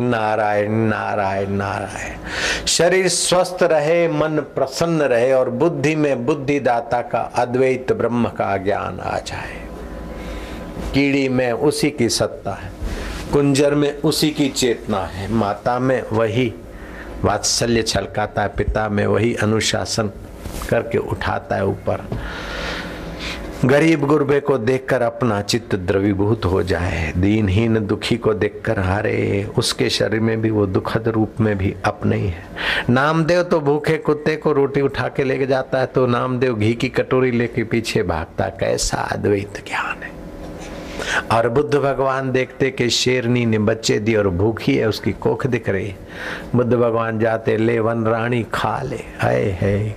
नारायण नारायण नारायण। शरीर स्वस्थ रहे, मन प्रसन्न रहे और बुद्धि में बुद्धिदाता का अद्वैत ब्रह्म का ज्ञान आ जाए। कीड़ी में उसी की सत्ता है, कुंजर में उसी की चेतना है, माता में वही वात्सल्य छलकाता है, पिता में वही अनुशासन करके उठाता है ऊपर। गरीब गुरबे को देखकर अपना चित्त द्रवीभूत हो जाए, दीनहीन दुखी को देखकर हारे, उसके शरीर में भी वो दुखद रूप में भी अपने ही है। नामदेव तो भूखे कुत्ते को रोटी उठा के लेके जाता है तो नामदेव घी की कटोरी लेके पीछे भागता कैसा अद्वैत ज्ञान है। और बुद्ध भगवान देखते कि शेरनी ने बच्चे दिए और भूखी है, उसकी कोख दिख रही बुद्ध भगवान जाते, ले वन रानी खा ले। है है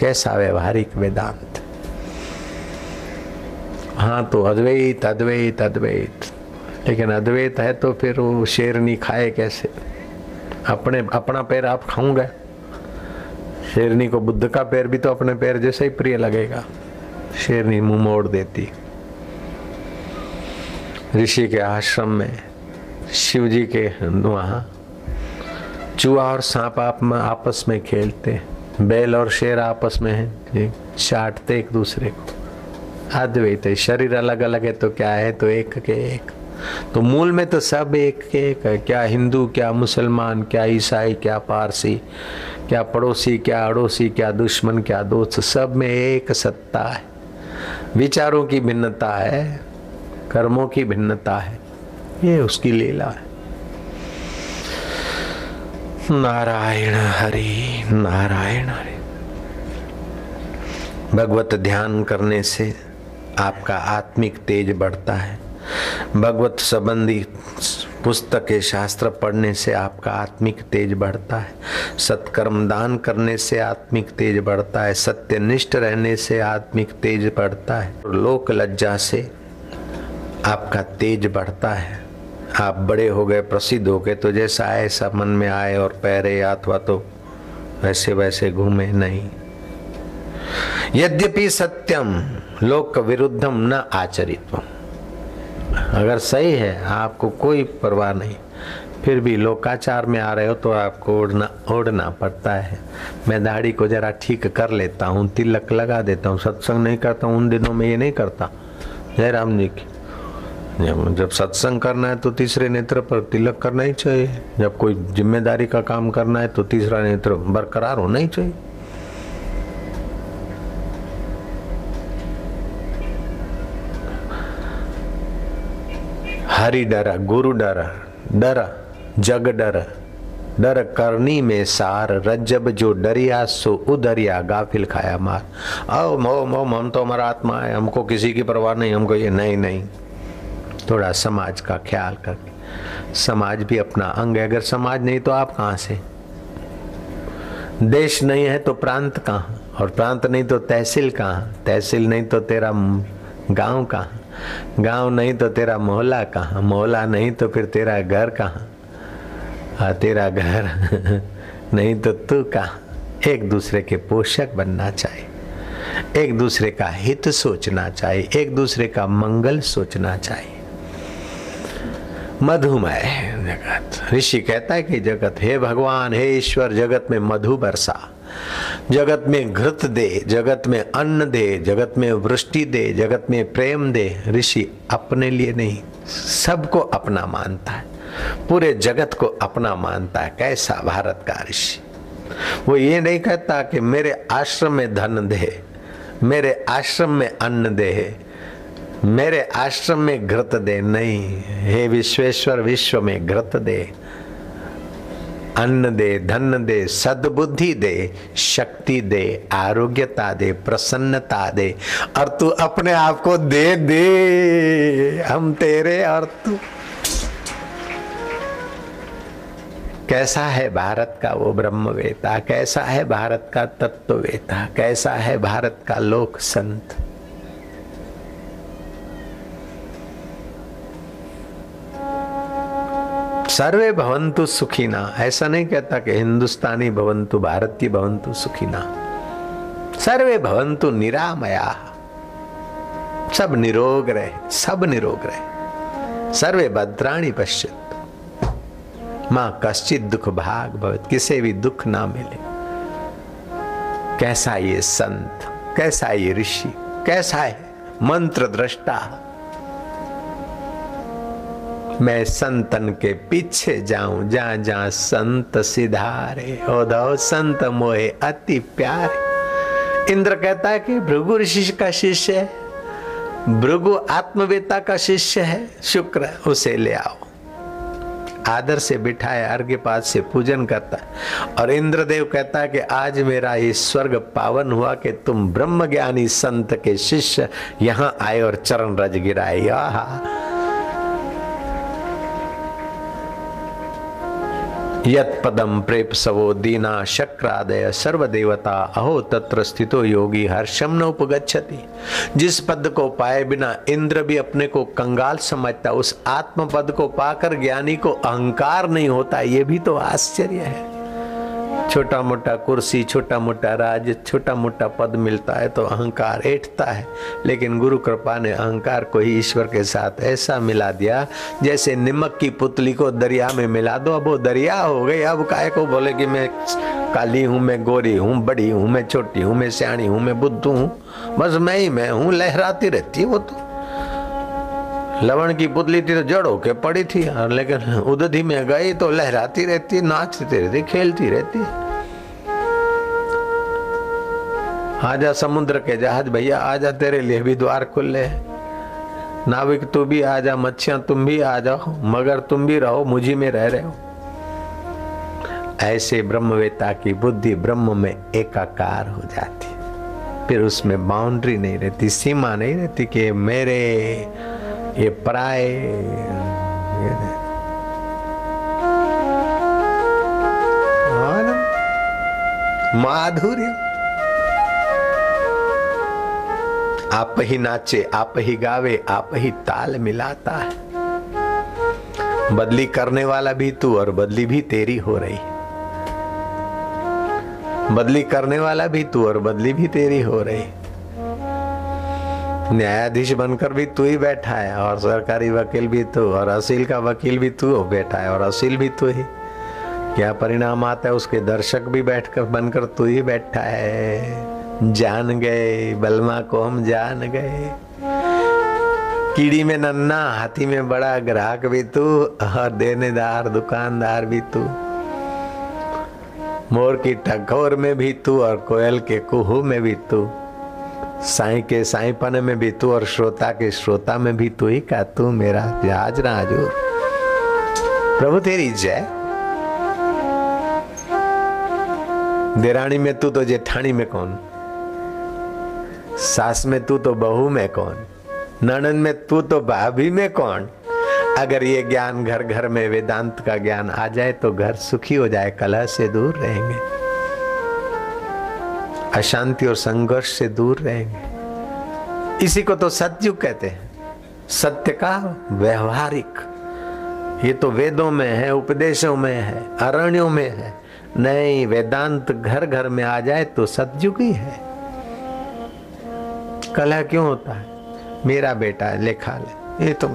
कैसा व्यवहारिक वेदांत। हाँ तो अद्वैत अद्वैत अद्वैत। लेकिन अद्वैत है तो फिर वो शेरनी खाए कैसे? अपने, अपना पैर आप खाऊँगा। शेरनी को बुद्ध का पैर भी तो अपने पैर जैसे ही प्रिय लगेगा। शेरनी मुँह मोड़ देती। ऋषि के आश्रम में शिव जी के वहाँ, चूहा और सांप आप में, आपस में खेलते। बैल और शेर आपस में है चाटते एक दूसरे को। अद्वैत है। शरीर अलग अलग है तो क्या है? तो एक के एक। तो मूल में तो सब एक के एक है। क्या हिंदू, क्या मुसलमान, क्या ईसाई, क्या पारसी, क्या पड़ोसी, क्या अड़ोसी, क्या दुश्मन, क्या दोस्त, सब में एक सत्ता है। विचारों की भिन्नता है, कर्मों की भिन्नता है। ये उसकी लीला है। नारायण हरि नारायण हरि। भगवत ध्यान करने से आपका आत्मिक तेज बढ़ता है। भगवत संबंधी पुस्तकें शास्त्र पढ़ने से आपका आत्मिक तेज बढ़ता है। सत्कर्म दान करने से आत्मिक तेज बढ़ता है। सत्यनिष्ठ रहने से आत्मिक तेज बढ़ता है। लोक लज्जा से आपका तेज बढ़ता है। आप बड़े हो गए, प्रसिद्ध हो गए तो जैसा आए, ऐसा मन में आए और पैरे अथवा तो वैसे वैसे घूमे नहीं। यद्यपि सत्यम लोक विरुद्धम न आचरित। अगर सही है, आपको कोई परवाह नहीं। फिर भी लोकाचार में आ रहे हो तो आपको ओढ़ना ओढ़ना पड़ता है। मैं दाढ़ी को जरा ठीक कर लेता हूँ, तिलक लगा देता हूँ। सत्संग नहीं करता, उन दिनों में ये नहीं करता। जयराम जी की जब सत्संग करना है तो तीसरे नेत्र पर तिलक करना ही चाहिए। जब कोई ज़िम्मेदारी का काम करना है तो तीसरा नेत्र बरकरार होना ही चाहिए। हरि डरा गुरु डरा डरा जग डर डर करनी में सार रज्जब जो डरिया सो उदरिया गाफिल खाया मार आओ मो मो हम तो हमारा आत्मा है हमको किसी की परवाह नहीं हमको ये नहीं नहीं थोड़ा समाज का ख्याल करके समाज भी अपना अंग है अगर समाज नहीं तो आप कहाँ से देश नहीं है तो प्रांत कहाँ और प्रांत नहीं तो तहसील कहाँ तहसील नहीं तो तेरा गाँव कहाँ गाँव नहीं तो तेरा मोहल्ला कहाँ? मोहल्ला नहीं तो फिर तेरा घर कहाँ? तेरा घर नहीं तो तू कहाँ? एक दूसरे के पोषक बनना चाहिए एक दूसरे का हित सोचना चाहिए एक दूसरे का मंगल सोचना चाहिए मधुमय जगत। ऋषि कहता है कि जगत, हे भगवान, हे ईश्वर, जगत में मधु बरसा। जगत में घृत दे, जगत में अन्न दे, जगत में वृष्टि दे, जगत में प्रेम दे, ऋषि अपने लिए नहीं, सबको अपना मानता है। पूरे जगत को अपना मानता है। कैसा भारत का ऋषि? वो ये नहीं कहता कि मेरे आश्रम में धन दे, मेरे आश्रम में अन्न दे, मेरे आश्रम में घृत दे, नहीं, हे विश्वेश्वर, विश्व में घृत दे। अन्न दे, धन दे, सद्बुद्धि दे, शक्ति दे, आरोग्यता दे, प्रसन्नता दे। और तू अपने आप को दे दे, हम तेरे और तू। कैसा है भारत का वो ब्रह्मवेता? कैसा है भारत का तत्ववेता? कैसा है भारत का लोक संत सर्वे भवंतु सुखीना। ऐसा नहीं कहता कि हिंदुस्तानी भवंतु भारतीय भवंतु सुखीना। सर्वे भवंतु निरामया। सब निरोग रहे, सब निरोग रहे। सर्वे भद्राणी पश्चित माँ कश्चित दुख भाग भवत, किसे भी दुख ना मिले। कैसा ये संत, कैसा ये ऋषि, कैसा है मंत्र दृष्टा मैं संतन के पीछे जाऊँ, जहाँ जहाँ संत सिधारे। ओधव संत मोहे अति प्यारे। इंद्र कहता है कि भृगु ऋषि का शिष्य है। भृगु आत्मवेता का शिष्य है। शुक्र, उसे ले आओ। आदर से बिठाया अर्घ्य पास से पूजन करता है। और इंद्रदेव कहता है कि आज मेरा ये स्वर्ग पावन हुआ कि तुम ब्रह्म ज्ञानी संत के शिष्य यहाँ आए और चरण रज गिराए। आहा। यत पदम प्रेप सवो दीना शक्रादय सर्वदेवता, अहो तत्र स्थितो योगी हर्षम न उपगछति जिस पद को पाए बिना इंद्र भी अपने को कंगाल समझता, उस आत्म पद को पाकर ज्ञानी को अहंकार नहीं होता, ये भी तो आश्चर्य है। छोटा मोटा कुर्सी छोटा मोटा राज छोटा मोटा पद मिलता है तो अहंकार ऐठता है। लेकिन गुरु कृपा ने अहंकार को ही ईश्वर के साथ ऐसा मिला दिया, जैसे निमक की पुतली को दरिया में मिला दो। अब वो दरिया हो गई। अब काय को बोले कि मैं काली हूँ, मैं गोरी हूँ, बड़ी हूँ, मैं छोटी हूँ, मैं सियाणी हूँ, मैं बुद्धू हूँ। बस मैं ही, मैं हूँ, लहराती रहती है वो तो। लवण की पुतली थी तो जड़ होके पड़ी थी, और लेकिन उदधी में गई तो लहराती रहती, नाचती रहती, खेलती रहती। आजा समुद्र के जहाज़ भैया, आजा तेरे लिए भी द्वार खुले। नाविक तू भी आजा, मच्छियाँ तुम भी आ जाओ, मगर तुम भी रहो, मुझी में रह रहे हो। ऐसे ब्रह्मवेता की बुद्धि ब्रह्म में एकाकार हो जाती। फिर उसमें बाउंड्री नहीं रहती, सीमा नहीं रहती कि मेरे ये पराए माधुर्य। आप ही नाचे, आप ही गावे, आप ही ताल मिलाता है। बदली करने वाला भी तू और बदली भी तेरी हो रही। बदली करने वाला भी तू और बदली भी तेरी हो रही। न्यायाधीश बनकर भी तू ही बैठा है, और सरकारी वकील भी तू, और असील का वकील भी तू बैठा है, और असील भी तू ही। क्या परिणाम आता है उसके दर्शक भी बैठकर, बनकर तू ही बैठा है? जान गए, बलमा को हम जान गए। कीड़ी में नन्ना, हाथी में बड़ा ग्राहक भी तू, और देनेदार, दुकानदार भी तू। मोर की टकोर में भी तू, और कोयल के कुहू में भी तू। साई के साईपन में भी तू और श्रोता के श्रोता में भी तू ही का तू मेरा जहाज़ राजू। प्रभु तेरी जय। देरानी में तू तो जेठानी में कौन? सास में तू तो बहू में कौन? ननन में तू तो भाभी में कौन? अगर ये ज्ञान घर घर में वेदांत का ज्ञान आ जाए तो घर सुखी हो जाए, कलह से दूर रहेंगे। अशांति और संघर्ष से दूर रहेंगे। इसी को तो सत्युग कहते हैं। सत्य का व्यवहारिक। ये तो वेदों में है, उपदेशों में है, अरण्यों में है। नहीं वेदांत घर घर में आ जाए तो सतयुग ही है। कलह क्यों होता है? मेरा बेटा है, लेखा ले ये तो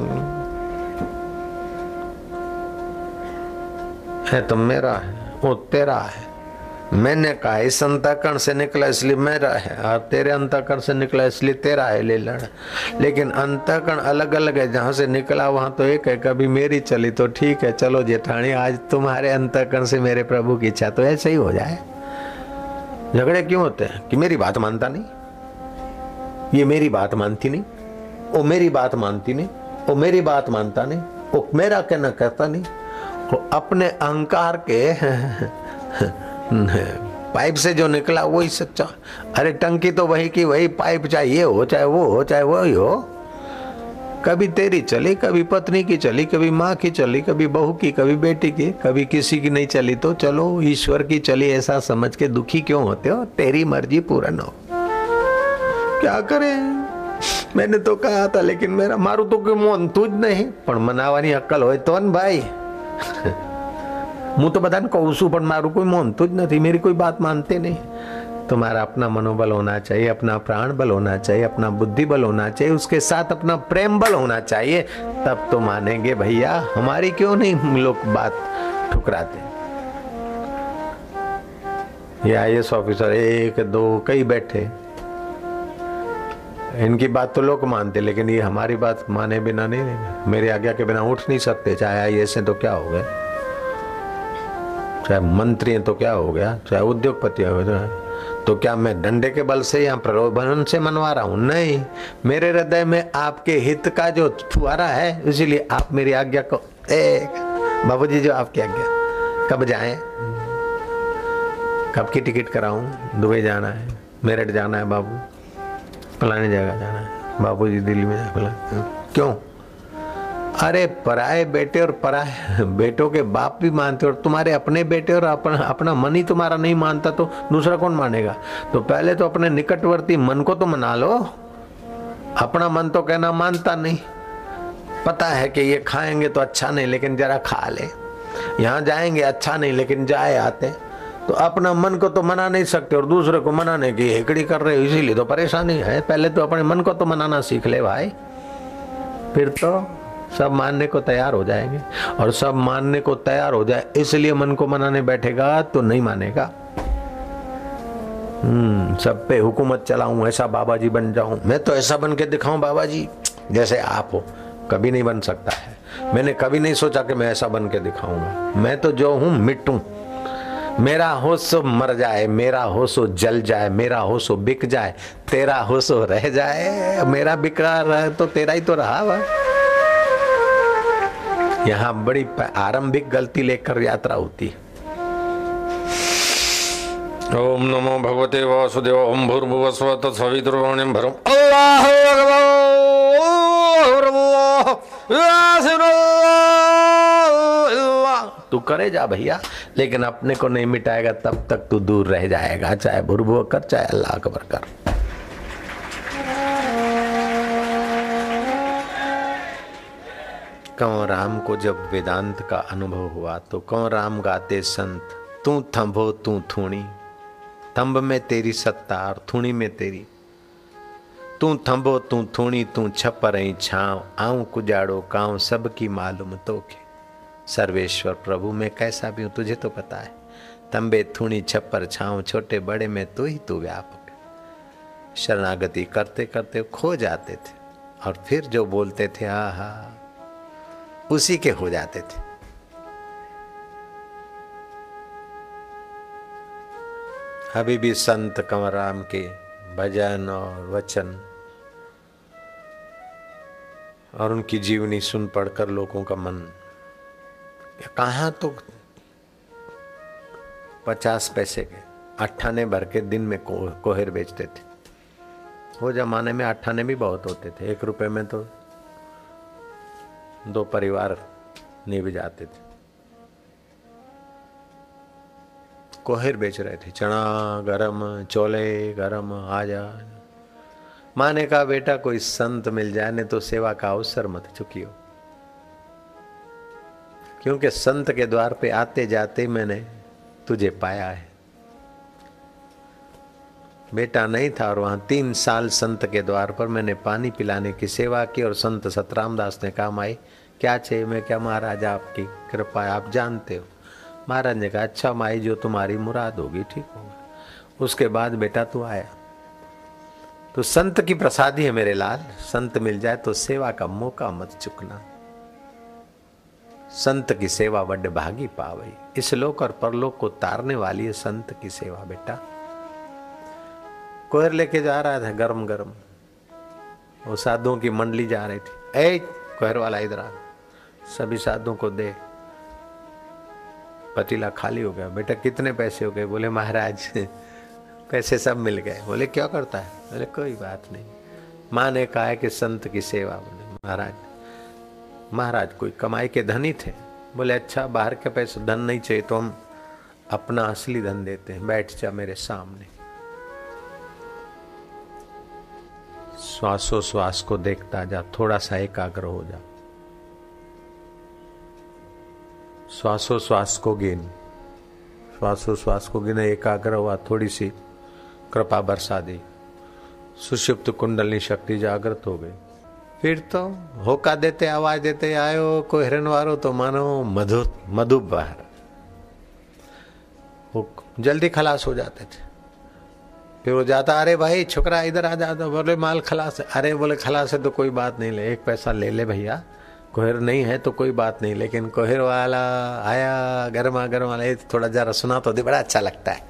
है तो मेरा है, वो तेरा है। मैंने कहा, इस अंतकरण से निकला इसलिए मेरा है और तेरे अंतकरण से निकला इसलिए तेरा है ले लड़ लेकिन अंतकरण अलग अलग है, जहाँ से निकला वहाँ तो एक है, कभी मेरी चली तो ठीक है। चलो जेठानी, आज तुम्हारे अंतकरण से मेरे प्रभु की इच्छा तो ऐसे ही हो जाए। झगड़े क्यों होते हैं? कि मेरी बात मानता नहीं? ये मेरी बात मानती नहीं, वो मेरी बात मानती नहीं, वो मेरी बात मानता नहीं, वो मेरा कहना कहता नहीं। वो अपने अहंकार के पाइप से जो निकला वही सच्चा अरे टंकी तो वही की वही पाइप चाहे ये हो चाहे वो हो चाहे वही हो कभी तेरी चली कभी पत्नी की चली कभी माँ की चली कभी बहू की कभी बेटी की कभी किसी की नहीं चली तो चलो ईश्वर की चली ऐसा समझ के दुखी क्यों होते हो तेरी मर्जी पूर्ण हो क्या करें मैंने तो कहा था लेकिन मेरा मारू तो कोई मोन तू જ નહીં પણ મનાવાની અક્કલ હોય તો ને ભાઈ હું તો બધાને કહું છું પણ મારું કોઈ માનતું જ નથી मेरी कोई बात मानते नहीं तुम्हारा अपना मनोबल होना चाहिए अपना प्राण बल होना चाहिए अपना बुद्धि बल होना चाहिए उसके साथ अपना प्रेम बल होना चाहिए तब तो मानेंगे भैया हमारी क्यों नहीं लोग बात ठुकराते ये आई ऑफिसर एक दो कई बैठे इनकी बात तो लोग मानते लेकिन ये हमारी बात माने बिना नहीं मेरे आज्ञा के बिना उठ नहीं सकते चाहे आई एस तो क्या हो गया चाहे मंत्री हैं तो क्या हो गया? चाहे उद्योगपति हो गया। तो क्या मैं डंडे के बल से या प्रलोभन से मनवा रहा हूँ? नहीं। मेरे हृदय में आपके हित का जो फुआरा है, इसीलिए आप मेरी आज्ञा को एक बाबू जी जो आपकी आज्ञा, कब जाएँ? कब की टिकट कराऊं? दुबई जाना है, मेरठ जाना है बाबू, फलानी जगह जाना है। बाबू जी दिल्ली में फला क्यों? अरे पराए बेटे और पराए बेटों के बाप भी मानते और तुम्हारे अपने बेटे और अपना अपना मन ही तुम्हारा नहीं मानता तो दूसरा कौन मानेगा? तो पहले तो अपने निकटवर्ती मन को तो मना लो। अपना मन तो कहना मानता नहीं। पता है कि ये खाएँगे तो अच्छा नहीं, लेकिन जरा खा ले। यहाँ जाएँगे अच्छा नहीं, लेकिन जाए आते। तो अपना मन को तो मना नहीं सकते और दूसरे को मनाने की हेकड़ी कर रहे हो, इसीलिए तो परेशानी है। पहले तो अपने मन को तो मनाना सीख ले भाई। फिर तो सब मानने को तैयार हो जाएँगे। और सब मानने को तैयार हो जाए, इसलिए मन को मनाने बैठेगा तो नहीं मानेगा। हम्म सब पे हुकूमत चलाऊं, ऐसा बाबा जी बन जाऊँ। मैं तो ऐसा बन के दिखाऊँ बाबा जी जैसे आप हो। कभी नहीं बन सकता है। मैंने कभी नहीं सोचा कि मैं ऐसा बन के दिखाऊँगा। मैं तो जो हूँ मिट्टू मेरा हो सो मर जाए, मेरा हो सो जल जाए, मेरा हो सो बिक जाए, तेरा हो सो रह जाए। मेरा बिकरा रहे तो तेरा ही तो रहा वह यहाँ बड़ी आरंभिक गलती लेकर यात्रा होती। है ओम नमो भगवते वासुदेव ओम भूर्भुव स्व तत्सवितुर्वाण्यम भरम अल्लाह तू करे जा भैया लेकिन अपने को नहीं मिटाएगा तब तक तू दूर रह जाएगा। चाहे भूर्भुव कर चाहे अल्लाह अकबर कर। कंव राम को जब वेदांत का अनुभव हुआ तो कंव राम गाते संत, तू थंभो, तू थूणी थंब में तेरी सत्ता और थूणी में तेरी। तू थंभो, तू थूणी, तू छपर ऐं छाव, आऊँ कुजाड़ो काऊं सबकी मालूम तोखे। सर्वेश्वर प्रभु, मैं कैसा भी हूँ, तुझे तो पता है तंबे थूणी, छप्पर, छाव, छोटे, बड़े, में तू ही तू व्यापक। शरणागति करते करते खो जाते थे, और फिर जो बोलते थे, आहा उसी के हो जाते थे। अभी भी संत कंवराम के भजन और वचन और उनकी जीवनी सुन पढ़कर लोगों का मन कहा तो पचास पैसे के अट्ठाने भर के दिन में को, कोहर बेचते थे। वो जमाने में अट्ठाने भी बहुत होते थे एक रुपए में तो दो परिवार निभ जाते थे। कोहर बेच रहे थे, चना, गरम, चोले, गरम, आजा। माने कहा बेटा कोई संत मिल जाए ने तो सेवा का अवसर मत चुकी हो क्योंकि संत के द्वार पे आते जाते मैंने तुझे पाया है। बेटा नहीं था और वहाँ तीन साल संत के द्वार पर मैंने पानी पिलाने की सेवा की और संत सतराम दास ने कहा, माई, क्या चाहिए मैं, क्या महाराज आपकी कृपा आप जानते हो। महाराज ने कहा अच्छा माई, जो तुम्हारी मुराद होगी ठीक होगा। उसके बाद बेटा तू आया। तो संत की प्रसादी है मेरे लाल। संत मिल जाए तो सेवा का मौका मत चुकना। संत की सेवा बड़ भागी पावई। इस लोक और परलोक को तारने वाली है संत की सेवा, बेटा। कोहर लेके जा रहा था गरम गरम वो साधुओं की मंडली जा रही थी। ए, कोहर वाला इधर आ। सभी साधुओं को दे। पतीला खाली हो गया। बेटा, कितने पैसे हो गए? बोले, महाराज, पैसे सब मिल गए। बोले, क्या करता है? बोले, कोई बात नहीं। माँ ने कहा है कि संत की सेवा बोले, महाराज महाराज, कोई कमाई के धनी थे? बोले अच्छा बाहर के पैसे, धन नहीं चाहिए तो हम अपना असली धन देते हैं। बैठ जा मेरे सामने। श्वासोश्वास को देखता जा, थोड़ा सा एकाग्र हो जा। श्वासोश्वास को गिन। श्वासोश्वास को गिने, एकाग्र हुआ, थोड़ी सी कृपा बरसा दी। सुषुप्त कुंडलनी शक्ति जागृत हो गई। फिर तो होका देते, आवाज़ देते, आयो को हिरन वारो तो मानो मधु मधु बाहर जल्दी खलास हो जाते थे। फिर वो जाता, अरे भाई, छोकरा इधर आ जाता बोले, माल खलास है। अरे बोले, खलास है तो कोई बात नहीं, ले, एक पैसा ले ले भैया। कोहर नहीं है तो कोई बात नहीं, लेकिन कोहर वाला आया, गर्मा गर्म वाला ये थोड़ा जरा सुना तो दे, बड़ा अच्छा लगता है।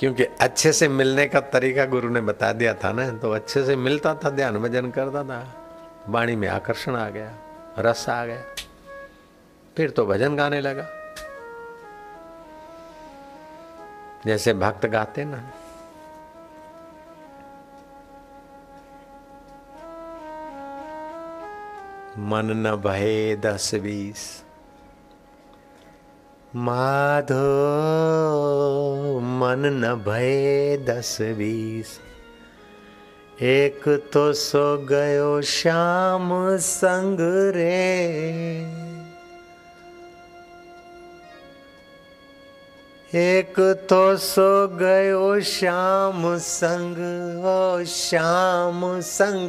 क्योंकि अच्छे से मिलने का तरीका गुरु ने बता दिया था ना तो अच्छे से मिलता था, ध्यान भजन करता था, वाणी में आकर्षण आ गया, रस आ गया। फिर तो भजन गाने लगा। जैसे भक्त गाते ना। मन न भये दस बीस। माधो, मन न भये दस बीस। एक तो सो गयो श्याम संग रे। एक तो सो गयो श्याम संग, ओ श्याम संग।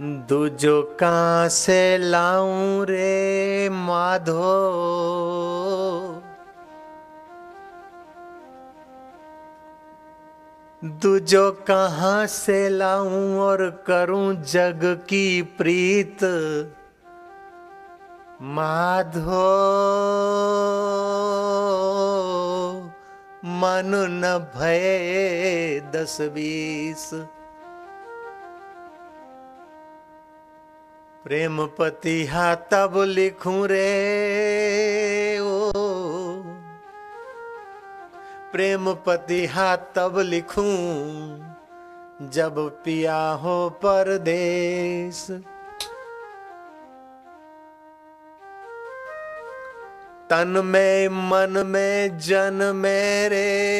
दूजो कहाँ से लाऊं रे माधो? दूजो कहाँ से लाऊं और करूँ जग की प्रीत? माधो, मन न भय दस बीस। प्रेम पति हा तब लिखूं रे, ओ। प्रेम पति हा तब लिखूं, जब पिया हो परदेश तन में, मन में, जन मेरे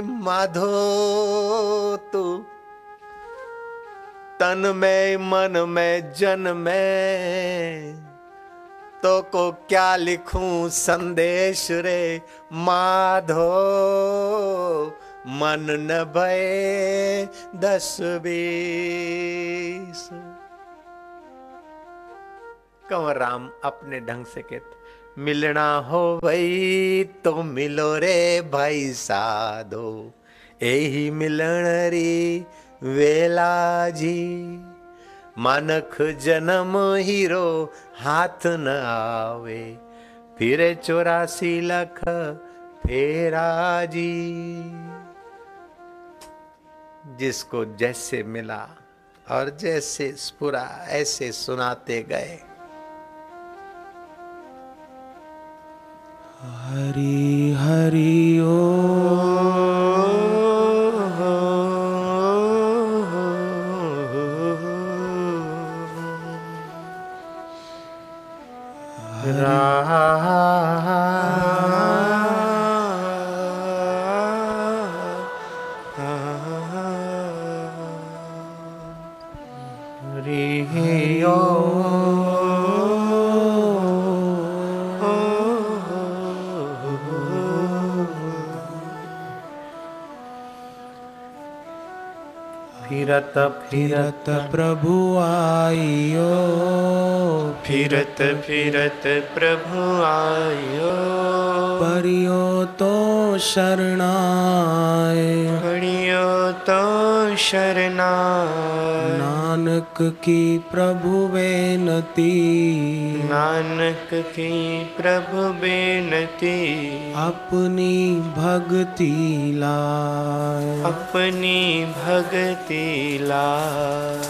माधो, तू। तन में, मन में, जन में। तो को क्या लिखूं संदेश रे? माधो, मन न भय दस बीस। कंवर राम अपने ढंग से कहते? मिलना हो भाई तो मिलो रे भाई साधो। यही मिलन री वेला जी। मानक जन्म हीरो हाथ न आवे। फिर चौरासी लख फेरा जी। जिसको जैसे मिला और जैसे स्पुरा ऐसे सुनाते गए हरि हरि ओ। फिरत प्रभु आइयो। फिरत फिरत प्रभु आइयो। परियो तो शरणाए। खड़ियो तो शरणा नानक की प्रभु बेनती। नानक की प्रभु बेनती। अपनी भक्ति लाए। अपनी भगति ला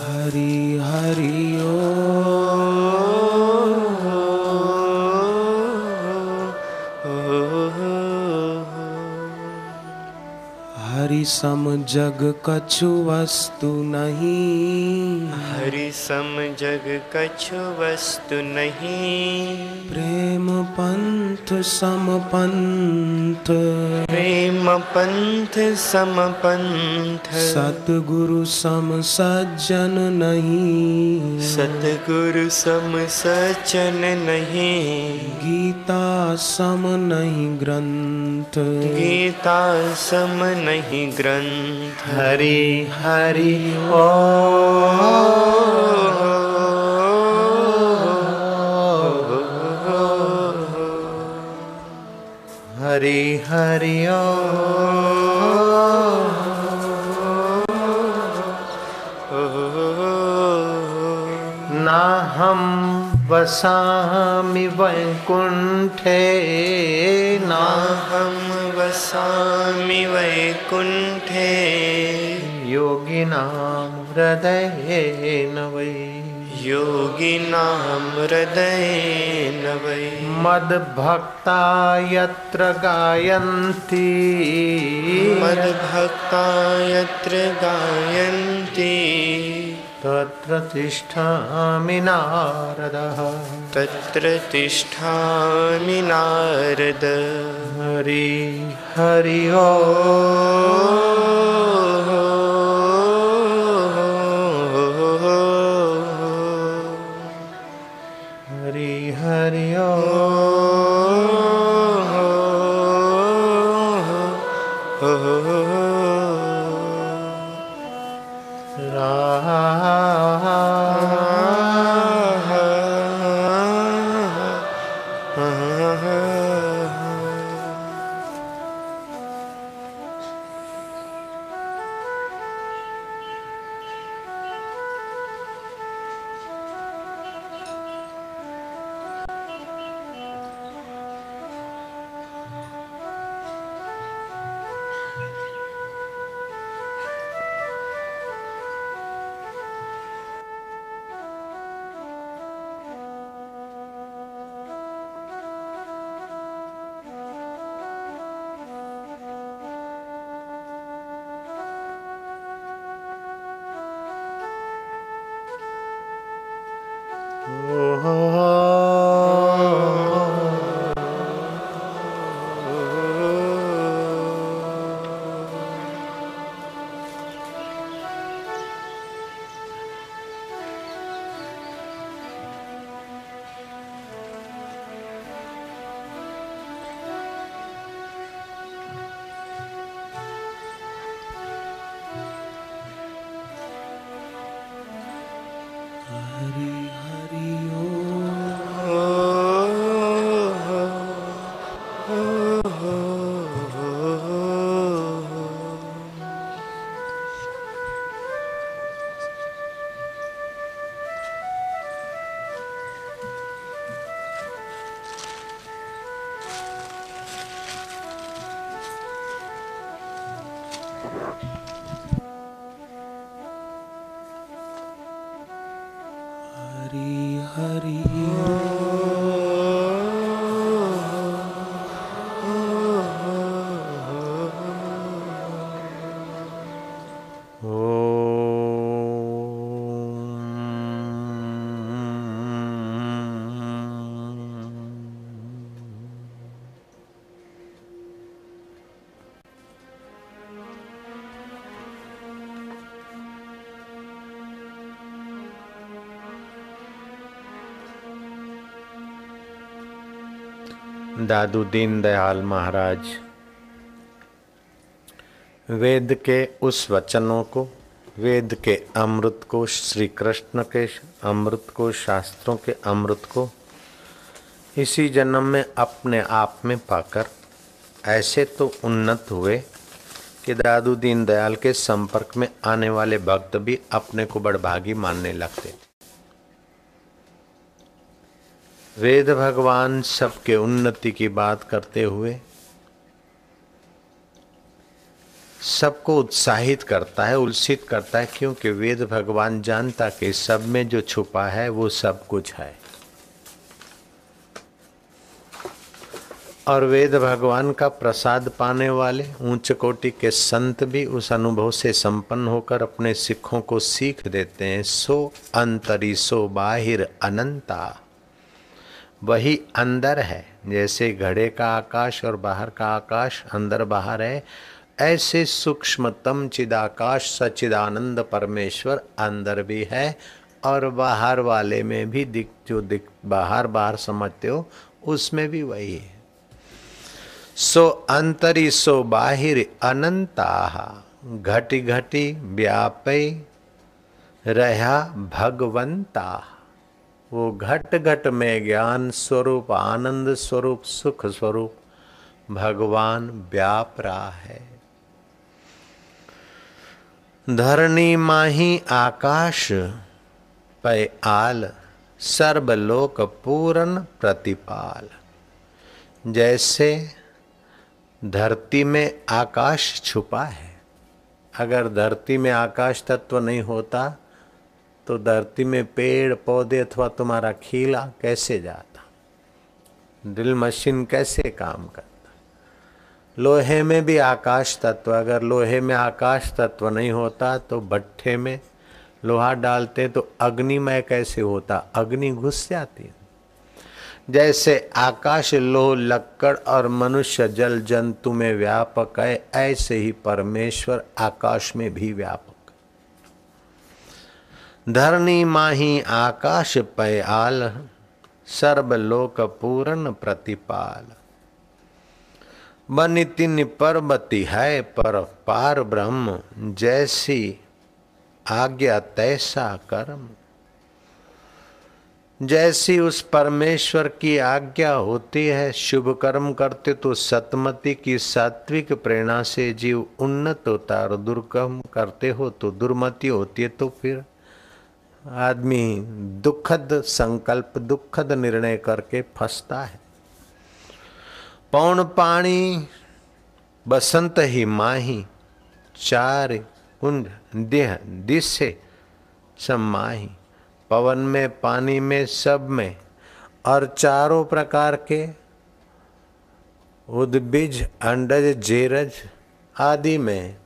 हरि हरि ओ हरि सम जग कछु वस्तु नहीं। हरि सम जग कछु वस्तु नहीं। प्रेम पंथ सम पंथ। प्रेम पंथ सम पंथ। सतगुरु सम सज्जन नहीं। सतगुरु सम सचन नहीं। गीता सम नहीं ग्रंथ। गीता सम नहीं ही ग्रंथ। हरि हरि ओ। हरि हरि ओ। ना हम वसामि वैकुंठे ना हम वसामि वैकुण्ठे। योगिनां हृदयेन वै योगिनां हृदयेन वै मद्भक्ता यत्र गायन्ति। मद्भक्ता यत्र गायन्ति। तत्र तिष्ठामि नारदः। तत्र तिष्ठामि नारद। हरि हरि ओ। दादू दीनदयाल महाराज। वेद के उस वचनों को, वेद के अमृत को श्री कृष्ण के अमृत को, शास्त्रों के अमृत को इसी जन्म में अपने आप में पाकर ऐसे तो उन्नत हुए कि दादू दीनदयाल के संपर्क में आने वाले भक्त भी अपने को बड़भागी मानने लगते वेद भगवान सबके उन्नति की बात करते हुए सबको उत्साहित करता है, उल्सित करता है, क्योंकि वेद भगवान जानता कि सब में जो छुपा है, वो सब कुछ है। और वेद भगवान का प्रसाद पाने वाले, ऊंच कोटि के संत भी उस अनुभव से संपन्न होकर अपने सिखों को सीख देते हैं, सो अंतरी सो बाहिर अनंता। वही अंदर है। जैसे घड़े का आकाश और बाहर का आकाश अंदर बाहर है, ऐसे सूक्ष्मतम चिदाकाश सचिदानंद परमेश्वर अंदर भी है और बाहर वाले में भी दिख, जो दिख, बाहर बाहर समझते हो, उसमें भी वही है। सो अंतरी सो बाहिर अनंता, घटी घटी व्यापय रहा भगवंता। वो घट घट में ज्ञान स्वरूप, आनंद स्वरूप, सुख स्वरूप, भगवान व्याप रहा है। धरणी माही आकाश पय आल, सर्वलोक पूर्ण प्रतिपाल। जैसे धरती में आकाश छुपा है, अगर धरती में आकाश तत्व नहीं होता तो धरती में पेड़, पौधे अथवा तुम्हारा खीला कैसे जाता? ड्रिल मशीन कैसे काम करता? लोहे में भी आकाश तत्व, अगर लोहे में आकाश तत्व नहीं होता तो भट्ठे में लोहा डालते तो अग्निमय कैसे होता? अग्नि घुस जाती है। जैसे आकाश लोह, लक्कड़ और मनुष्य जल जंतु में व्यापक है, ऐसे ही परमेश्वर आकाश में भी व्यापक धरणी माही आकाश पयाल सर्वलोक पूर्ण प्रतिपाल। बनितिन पर्वती है पर पार ब्रह्म, जैसी आज्ञा तैसा कर्म। जैसी उस परमेश्वर की आज्ञा होती है, शुभ कर्म करते तो सतमति की सात्विक प्रेरणा से जीव उन्नत होता और दुर्कर्म करते हो तो दुर्मति होती है तो फिर आदमी दुखद संकल्प, दुखद निर्णय करके फंसता है। पौन पानी बसंत ही माही, चार कुंज देह, दिशे समाही पवन में, पानी में, सब में, और चारों प्रकार के उद्बीज अंडज, जेरज आदि में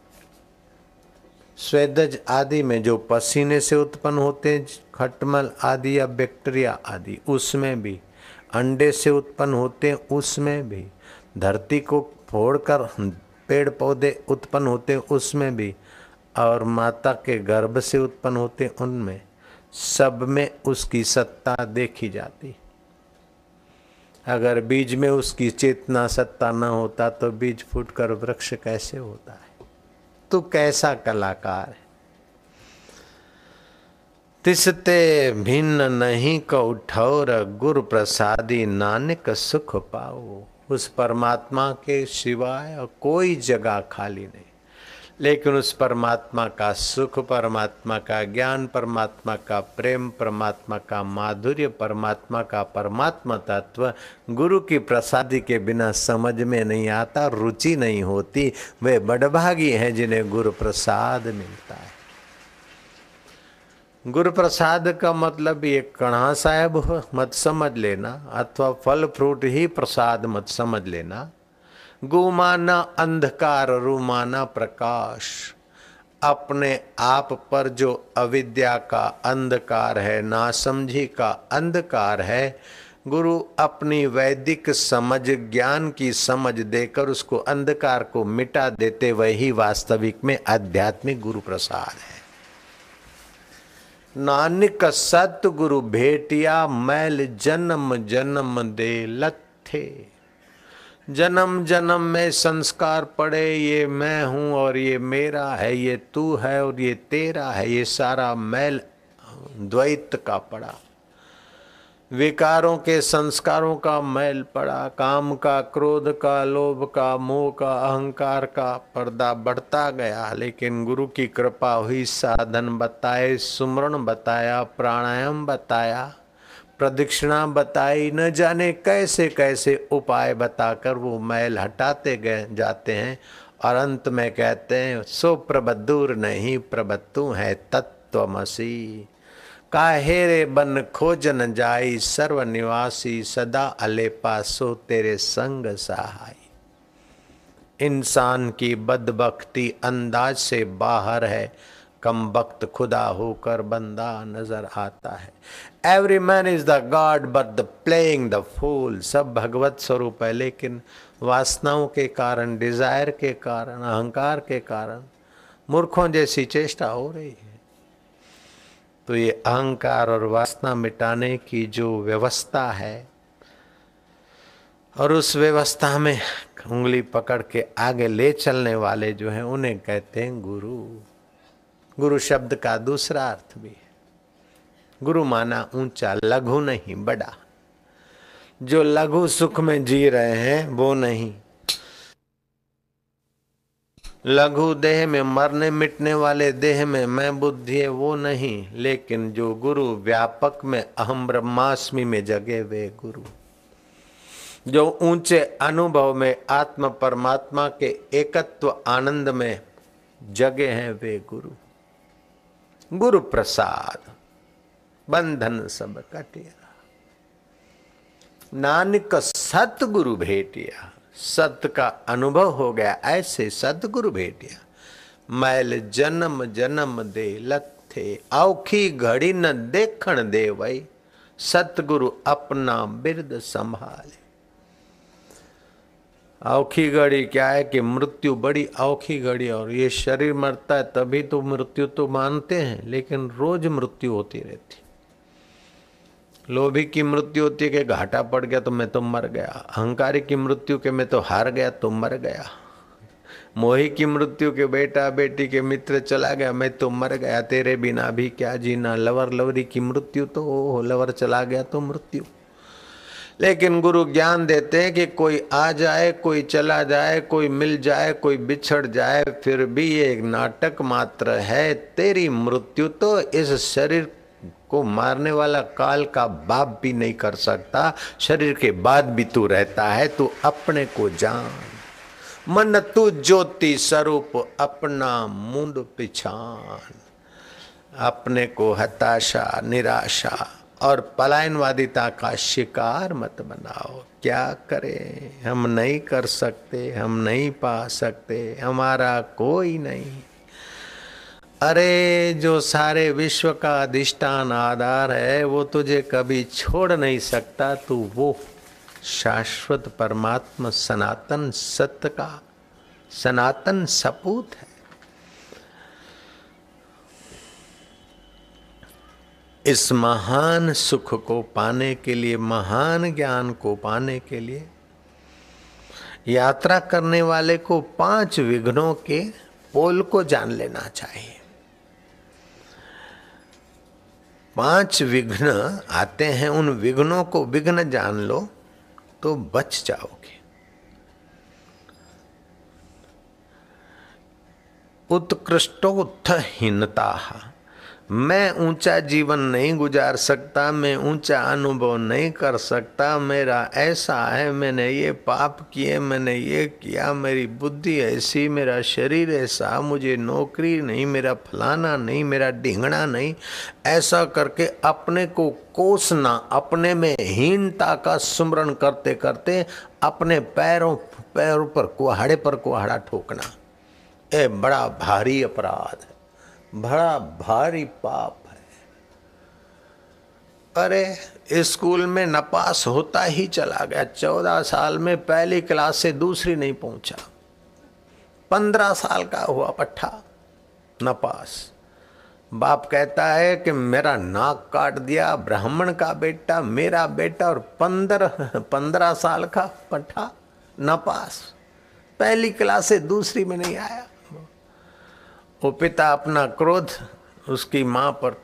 स्वेदज आदि में जो पसीने से उत्पन्न होते हैं, खटमल आदि या बैक्टीरिया आदि, उसमें भी, अंडे से उत्पन्न होते हैं, उसमें भी, धरती को फोड़कर पेड़ पौधे उत्पन्न होते हैं, उसमें भी, और माता के गर्भ से उत्पन्न होते हैं, उनमें, सब में उसकी सत्ता देखी जाती। अगर बीज में उसकी चेतना सत्ता न होता तो बीज फूटकर वृक्ष कैसे होता है? तू कैसा कलाकार है? तिसते भिन्न नहीं को ठौर गुरु प्रसादी नानक सुख पाओ। उस परमात्मा के सिवाय कोई जगह खाली नहीं। लेकिन उस परमात्मा का सुख, परमात्मा का ज्ञान, परमात्मा का प्रेम, परमात्मा का माधुर्य, परमात्मा का परमात्मा तत्व गुरु की प्रसादी के बिना समझ में नहीं आता, रुचि नहीं होती। वे बड़भागी हैं जिन्हें गुरु प्रसाद मिलता है। गुरु प्रसाद का मतलब ये कणा साहब, मत समझ लेना, अथवा फल, फ्रूट ही प्रसाद मत समझ लेना। गुमाना अंधकार रुमाना प्रकाश। अपने आप पर जो अविद्या का अंधकार है, नासमझी का अंधकार है, गुरु अपनी वैदिक समझ, ज्ञान की समझ देकर उसको अंधकार को मिटा देते वही वास्तविक में आध्यात्मिक गुरु प्रसाद है। नानक सत गुरु भेटिया, मैल जन्म जन्म दे लथे जन्म जन्म में संस्कार पड़े, ये मैं हूँ और ये मेरा है, ये तू है और ये तेरा है, ये सारा मैल द्वैत का पड़ा। विकारों के संस्कारों का मैल पड़ा, काम का, क्रोध का, लोभ का, मोह का, अहंकार का पर्दा बढ़ता गया, लेकिन गुरु की कृपा हुई, साधन बताए, सुमरण बताया, प्राणायाम बताया। प्रदक्षिणा बताई न जाने कैसे कैसे उपाय बताकर वो मैल हटाते गए जाते हैं। और अंत में कहते हैं, सो प्रबदूर नहीं प्रबत्तु है तत्वमसी। काहेरे बन खोजन जाई सर्व निवासी सदा अले पासो तेरे संग सहाय इंसान की बदबख्ती अंदाज से बाहर है कम वक्त खुदा होकर बंदा नज़र आता है। Every man is the god but the playing the fool सब भगवत स्वरूप है, लेकिन वासनाओं के कारण डिज़ायर के कारण, अहंकार के कारण मूर्खों जैसी चेष्टा हो रही है। तो ये अहंकार और वासना मिटाने की जो व्यवस्था है, और उस व्यवस्था में उंगली पकड़ के आगे ले चलने वाले जो हैं, उन्हें कहते हैं गुरु। गुरु शब्द का दूसरा अर्थ भी है। गुरु माना ऊँचा, लघु नहीं, बड़ा। जो लघु सुख में जी रहे हैं, वो नहीं। लघु देह में मरने, मिटने वाले देह में मैं बुद्धि है, वो नहीं। लेकिन जो गुरु व्यापक में अहम ब्रह्मास्मि में जगे, वे गुरु। जो ऊँचे अनुभव में आत्म परमात्मा के एकत्व आनंद में जगे हैं, वे गुरु। गुरु प्रसाद बंधन सब कटिया। नानक सतगुरु भेटिया। सत का अनुभव हो गया, ऐसे सतगुरु भेटिया। मैल जन्म जन्म दे लथे, औखी घड़ी न देखण दे वही सतगुरु अपना बिरद संभाले। औखी घड़ी, क्या है कि मृत्यु बड़ी औखी घड़ी और ये शरीर मरता है, तभी तो मृत्यु तो मानते हैं, लेकिन रोज मृत्यु होती रहती लोभी की मृत्यु होती है कि घाटा पड़ गया तो मैं तो मर गया, अहंकारी की मृत्यु के मैं तो हार गया तो मर गया, मोही की मृत्यु के बेटा बेटी के मित्र चला गया, मैं तो मर गया, तेरे बिना भी क्या जीना, लवर लवरी की मृत्यु तो ओ लवर चला गया तो मृत्यु। लेकिन गुरु ज्ञान देते हैं कि कोई आ जाए, कोई चला जाए, कोई मिल जाए, कोई बिछड़ जाए, फिर भी ये एक नाटक मात्र है। तेरी मृत्यु तो इस शरीर को मारने वाला काल का बाप भी नहीं कर सकता, शरीर के बाद भी तू रहता है, तू अपने को जान। मन तू ज्योति स्वरूप, अपना मुंड पिछान। अपने को हताशा, निराशा और पलायनवादिता का शिकार मत बनाओ। क्या करें? हम नहीं कर सकते, हम नहीं पा सकते, हमारा कोई नहीं। अरे, जो सारे विश्व का अधिष्ठान आधार है, वो तुझे कभी छोड़ नहीं सकता। तू वो शाश्वत परमात्मा, सनातन सत्य का, सनातन सपूत है। इस महान सुख को पाने के लिए, महान ज्ञान को पाने के लिए, यात्रा करने वाले को पाँच विघ्नों के पोल को जान लेना चाहिए। पाँच विघ्न आते हैं, उन विघ्नों को विघ्न जान लो तो बच जाओगे। उत्कृष्टोत्थहीनता। मैं ऊँचा जीवन नहीं गुजार सकता, मैं ऊँचा अनुभव नहीं कर सकता। मेरा ऐसा है, मैंने ये पाप किए, मैंने ये किया, मेरी बुद्धि ऐसी, मेरा शरीर ऐसा, मुझे नौकरी नहीं, मेरा फलाना नहीं, मेरा ढींगना नहीं। ऐसा करके अपने को कोसना, अपने में हीनता का सुमरण करते करते अपने पैरों पैरों पर कुहाड़े पर कुहाड़ा ठोकना, ये बड़ा भारी अपराध। बड़ा भारी पाप है। अरे, स्कूल में नपास होता ही चला गया। चौदह साल में पहली क्लास से दूसरी नहीं पहुँचा। पंद्रह साल का हुआ पट्ठा। नपास। बाप कहता है कि मेरा नाक काट दिया, ब्राह्मण का बेटा, मेरा बेटा और पंद्रह पंद्रह साल का पट्ठा। नपास। पहली क्लास से दूसरी में नहीं आया। वो पिता अपना क्रोध उसकी माँ पर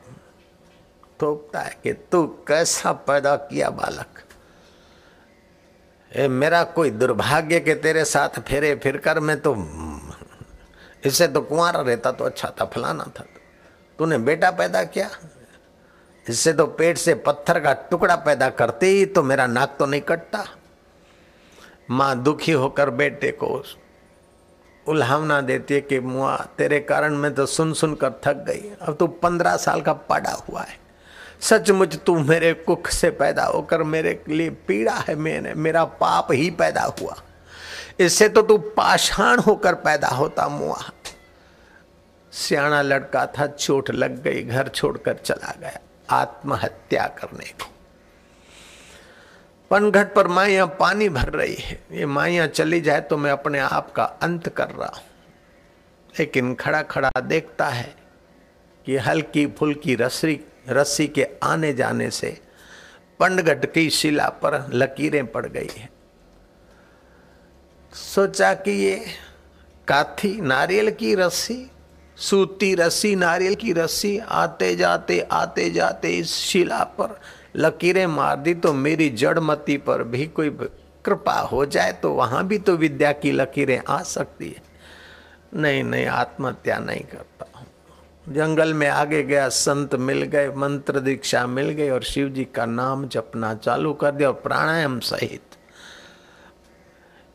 थोपता है कि तू कैसा पैदा किया बालक? ए, मेरा कोई दुर्भाग्य के तेरे साथ फेरे फिर कर मैं तो इससे तो कुंवारा रहता तो अच्छा था, फलाना था। तूने बेटा पैदा किया? इससे तो पेट से पत्थर का टुकड़ा पैदा करते ही तो मेरा नाक तो नहीं कटता। माँ दुखी होकर बेटे को उल्हावना देती है कि, मुआ, तेरे कारण मैं तो सुन सुन कर थक गई। अब तू पंद्रह साल का पड़ा हुआ है। सचमुच तू मेरे कुख से पैदा होकर मेरे लिए पीड़ा है मैंने। मेरा पाप ही पैदा हुआ। इससे तो तू पाषाण होकर पैदा होता, मुआ। सियाणा लड़का था, चोट लग गई, घर छोड़कर चला गया, आत्महत्या करने को। पनघट पर माइया पानी भर रही है। ये माइया चली जाए तो मैं अपने आप का अंत कर रहा हूँ। लेकिन खड़ा खड़ा देखता है कि हल्की फुल्की रस्सी रस्सी के आने जाने से पंडगट की शिला पर लकीरें पड़ गई है। सोचा कि ये काथी नारियल की रस्सी, सूती रस्सी, नारियल की रस्सी आते जाते आते जाते इस शिला पर लकीरें मार दी तो मेरी जड़मती पर भी कोई कृपा हो जाए तो वहाँ भी तो विद्या की लकीरें आ सकती है। नहीं नहीं, आत्महत्या नहीं करता जंगल में आगे गया, संत मिल गए, मंत्र दीक्षा मिल गई और शिव जी का नाम जपना चालू कर दिया और प्राणायाम सहित।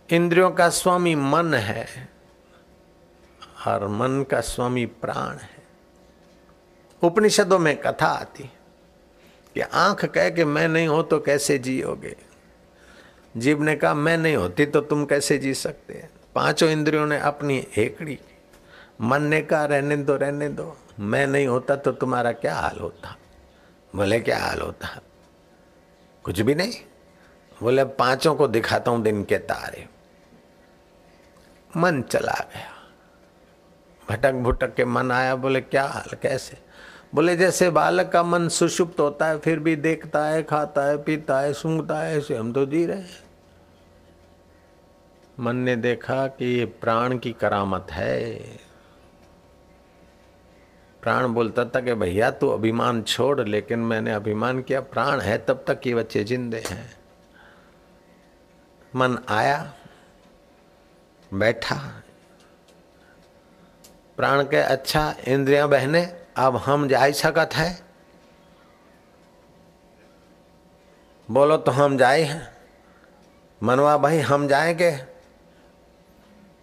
इंद्रियों का स्वामी मन है और मन का स्वामी प्राण है। उपनिषदों में कथा आती कि आँख कह के मैं नहीं हो तो कैसे जियोगे? जीव ने कहा, मैं नहीं होती तो तुम कैसे जी सकते पाँचों इंद्रियों ने अपनी हेकड़ी। मन ने कहा, रहने दो रहने दो। मैं नहीं होता तो तुम्हारा क्या हाल होता? बोले, क्या हाल होता? कुछ भी नहीं। बोले, पाँचों को दिखाता हूँ दिन के तारे। मन चला गया। भटक भुटक के मन आया, बोले, क्या हाल, कैसे? बोले, जैसे बालक का मन सुषुप्त होता है, फिर भी देखता है, खाता है, पीता है, सूंघता है, ऐसे हम तो जी रहे हैं। मन ने देखा कि ये प्राण की करामत है। प्राण बोलता था कि भैया, तू अभिमान छोड़, लेकिन मैंने अभिमान किया, प्राण है, तब तक ये बच्चे जिंदे हैं। मन आया, बैठा। प्राण के अच्छा इंद्रियाँ बहने अब हम जा सकत है? बोलो तो हम जाए हैं। मनवा भाई, हम जाएँगे?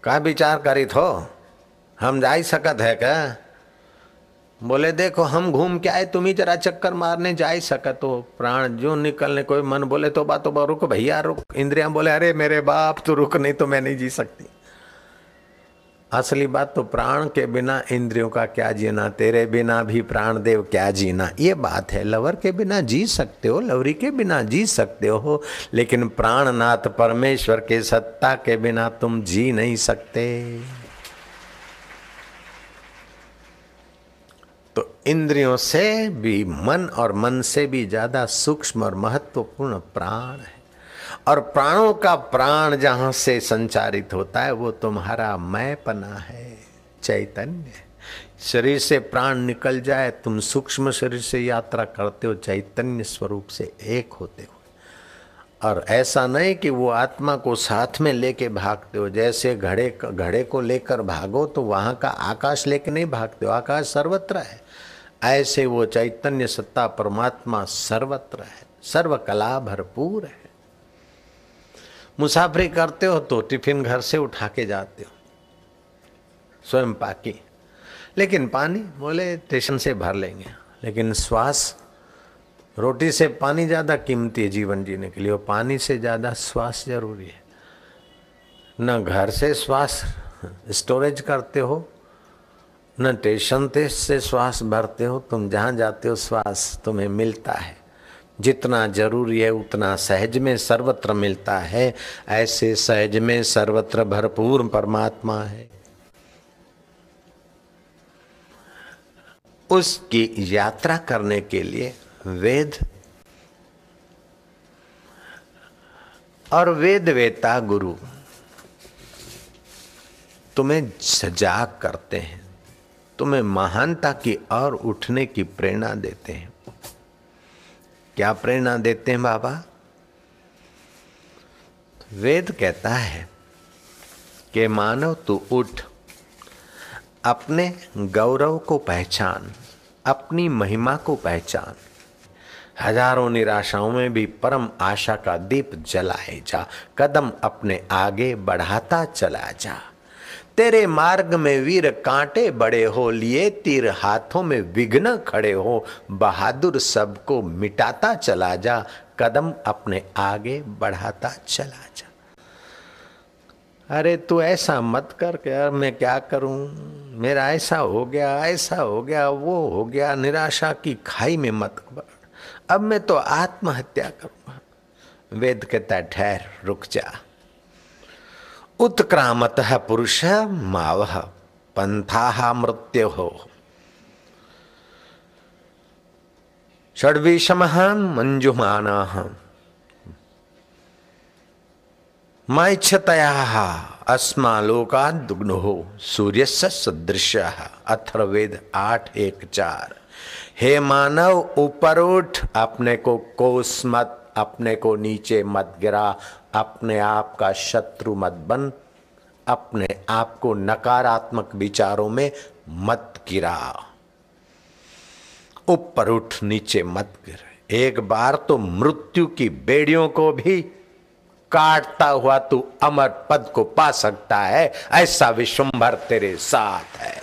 का विचार करी थो हम जा सकत है क्या? बोले, देखो, हम घूम के आए तुम ही जरा चक्कर मारने जा सकत हो। प्राण जो निकलने कोई मन बोले तो बात तो रुक, भैया, रुक। इंद्रिया बोले, अरे, मेरे बाप, तू रुक, नहीं तो मैं नहीं जी सकती। असली बात तो प्राण के बिना इंद्रियों का क्या जीना, तेरे बिना भी प्राण देव क्या जीना? ये बात है। लवर के बिना जी सकते हो, लवरी के बिना जी सकते हो, लेकिन प्राणनाथ परमेश्वर के सत्ता के बिना तुम जी नहीं सकते। तो इंद्रियों से भी, मन और मन से भी ज़्यादा सूक्ष्म और महत्वपूर्ण प्राण है। और प्राणों का प्राण जहाँ से संचारित होता है, वो तुम्हारा मैं पना है, चैतन्य। शरीर से प्राण निकल जाए, तुम सूक्ष्म शरीर से यात्रा करते हो, चैतन्य स्वरूप से एक होते हो। और ऐसा नहीं कि वो आत्मा को साथ में लेके भागते हो, जैसे घड़े घड़े को लेकर भागो तो वहाँ का आकाश लेके नहीं भागते हो, आकाश सर्वत्र है। ऐसे वो चैतन्य सत्ता परमात्मा सर्वत्र है सर्व कला भरपूर है। मुसाफरी करते हो तो टिफ़िन घर से उठा के जाते हो। स्वयं पाकी। लेकिन पानी बोले स्टेशन से भर लेंगे। लेकिन श्वास, रोटी से पानी ज़्यादा कीमती है जीवन जीने के लिए। और पानी से ज़्यादा श्वास ज़रूरी है। न घर से श्वास स्टोरेज करते हो, न स्टेशन से श्वास भरते हो। तुम जहाँ जाते हो, श्वास तुम्हें मिलता है। जितना ज़रूरी है, उतना सहज में सर्वत्र मिलता है। ऐसे सहज में सर्वत्र भरपूर परमात्मा है। उसकी यात्रा करने के लिए वेद और वेद वेता गुरु तुम्हें सजाग करते हैं। तुम्हें महानता की और उठने की प्रेरणा देते हैं। क्या प्रेरणा देते हैं बाबा? वेद कहता है कि मानव तू उठ, अपने गौरव को पहचान, अपनी महिमा को पहचान, हज़ारों निराशाओं में भी परम आशा का दीप जलाए जा, कदम अपने आगे बढ़ाता चला जा। तेरे मार्ग में वीर कांटे बड़े हो, लिए तीर हाथों में विघ्न खड़े हो। बहादुर सबको मिटाता चला जा, कदम अपने आगे बढ़ाता चला जा। अरे तू ऐसा मत कर के यार मैं क्या करूँ? मेरा ऐसा हो गया, ऐसा हो गया, वो हो गया, निराशा की खाई में मत अब मैं तो आत्महत्या करूँगा। वेद कहता ठहर, रुक जा। उत्क्रामत पुरुष माव पंथा मृत्यु। हो षड्विषम मंजुमान मैच्छतया अस्मालोका दुग्नो सूर्य सदृश अथर्वेद आठ, एक, चार। हे मानव, ऊपर उठ, अपने को कोस मत, अपने को नीचे मत गिरा अपने आप का शत्रु मत बन, अपने आप को नकारात्मक विचारों में मत गिरा। ऊपर उठ, नीचे मत गिर। एक बार तो मृत्यु की बेड़ियों को भी काटता हुआ तू अमर पद को पा सकता है, ऐसा विश्वंभर तेरे साथ है।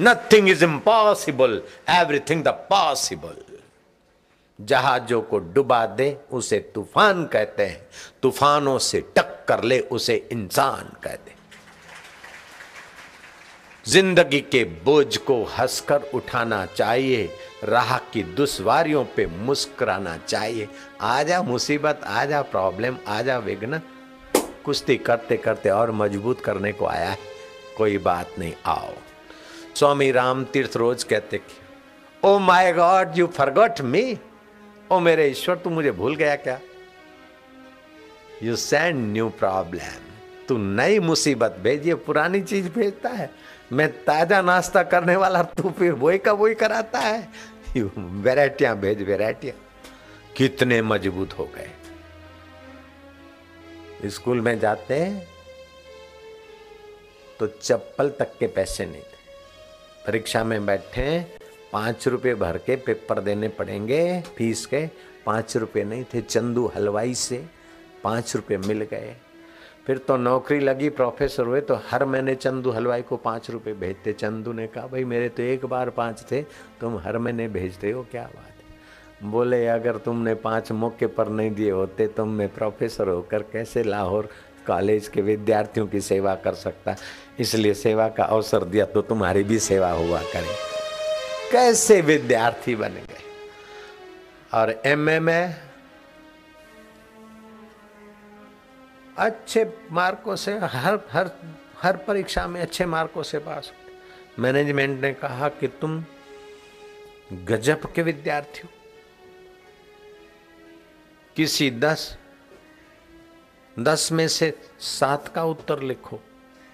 Nothing is impossible everything the possible जहाजों को डुबा दे, उसे तूफ़ान कहते हैं। तूफानों से टक्कर ले, उसे इंसान कहते ज़िंदगी के बोझ को हंसकर उठाना चाहिए, राह की दुश्वारियों पे मुस्कुराना चाहिए। आजा मुसीबत, आजा प्रॉब्लम, आजा विघ्न। कुश्ती करते करते और मज़बूत करने को आया है। कोई बात नहीं, आओ। स्वामी राम तीर्थ रोज कहते ओ my god you forgot me ओ मेरे ईश्वर, तू मुझे भूल गया क्या? यू सेंड न्यू प्रॉब्लम तू नई मुसीबत भेजिए पुरानी चीज़ भेजता है। मैं ताज़ा नाश्ता करने वाला तू फिर वही का वही कराता है। वेराइटियाँ भेज वेराइटियाँ कितने मज़बूत हो गए। स्कूल में जाते हैं तो चप्पल तक के पैसे नहीं थे। परीक्षा में बैठे पाँच रुपये भर के पेपर देने पड़ेंगे फ़ीस के। पाँच रुपये नहीं थे, चंदू हलवाई से पाँच रुपये मिल गए। फिर तो नौकरी लगी, प्रोफेसर हुए तो हर महीने चंदू हलवाई को पाँच रुपये भेजते। चंदू ने कहा, भाई, मेरे तो एक बार पाँच थे, तुम हर महीने भेजते हो, क्या बात है? बोले, अगर तुमने पाँच मौके पर नहीं दिए होते तो मैं प्रोफेसर होकर कैसे लाहौर कॉलेज के विद्यार्थियों की सेवा कर सकता? इसलिए सेवा का अवसर दिया तो तुम्हारी भी सेवा हुआ करे। कैसे विद्यार्थी बन गए? और एमए में अच्छे मार्कों से, हर हर हर परीक्षा में अच्छे मार्कों से पास होते मैनेजमेंट ने कहा कि तुम गजब के विद्यार्थी हो। किसी दस दस में से सात का उत्तर लिखो।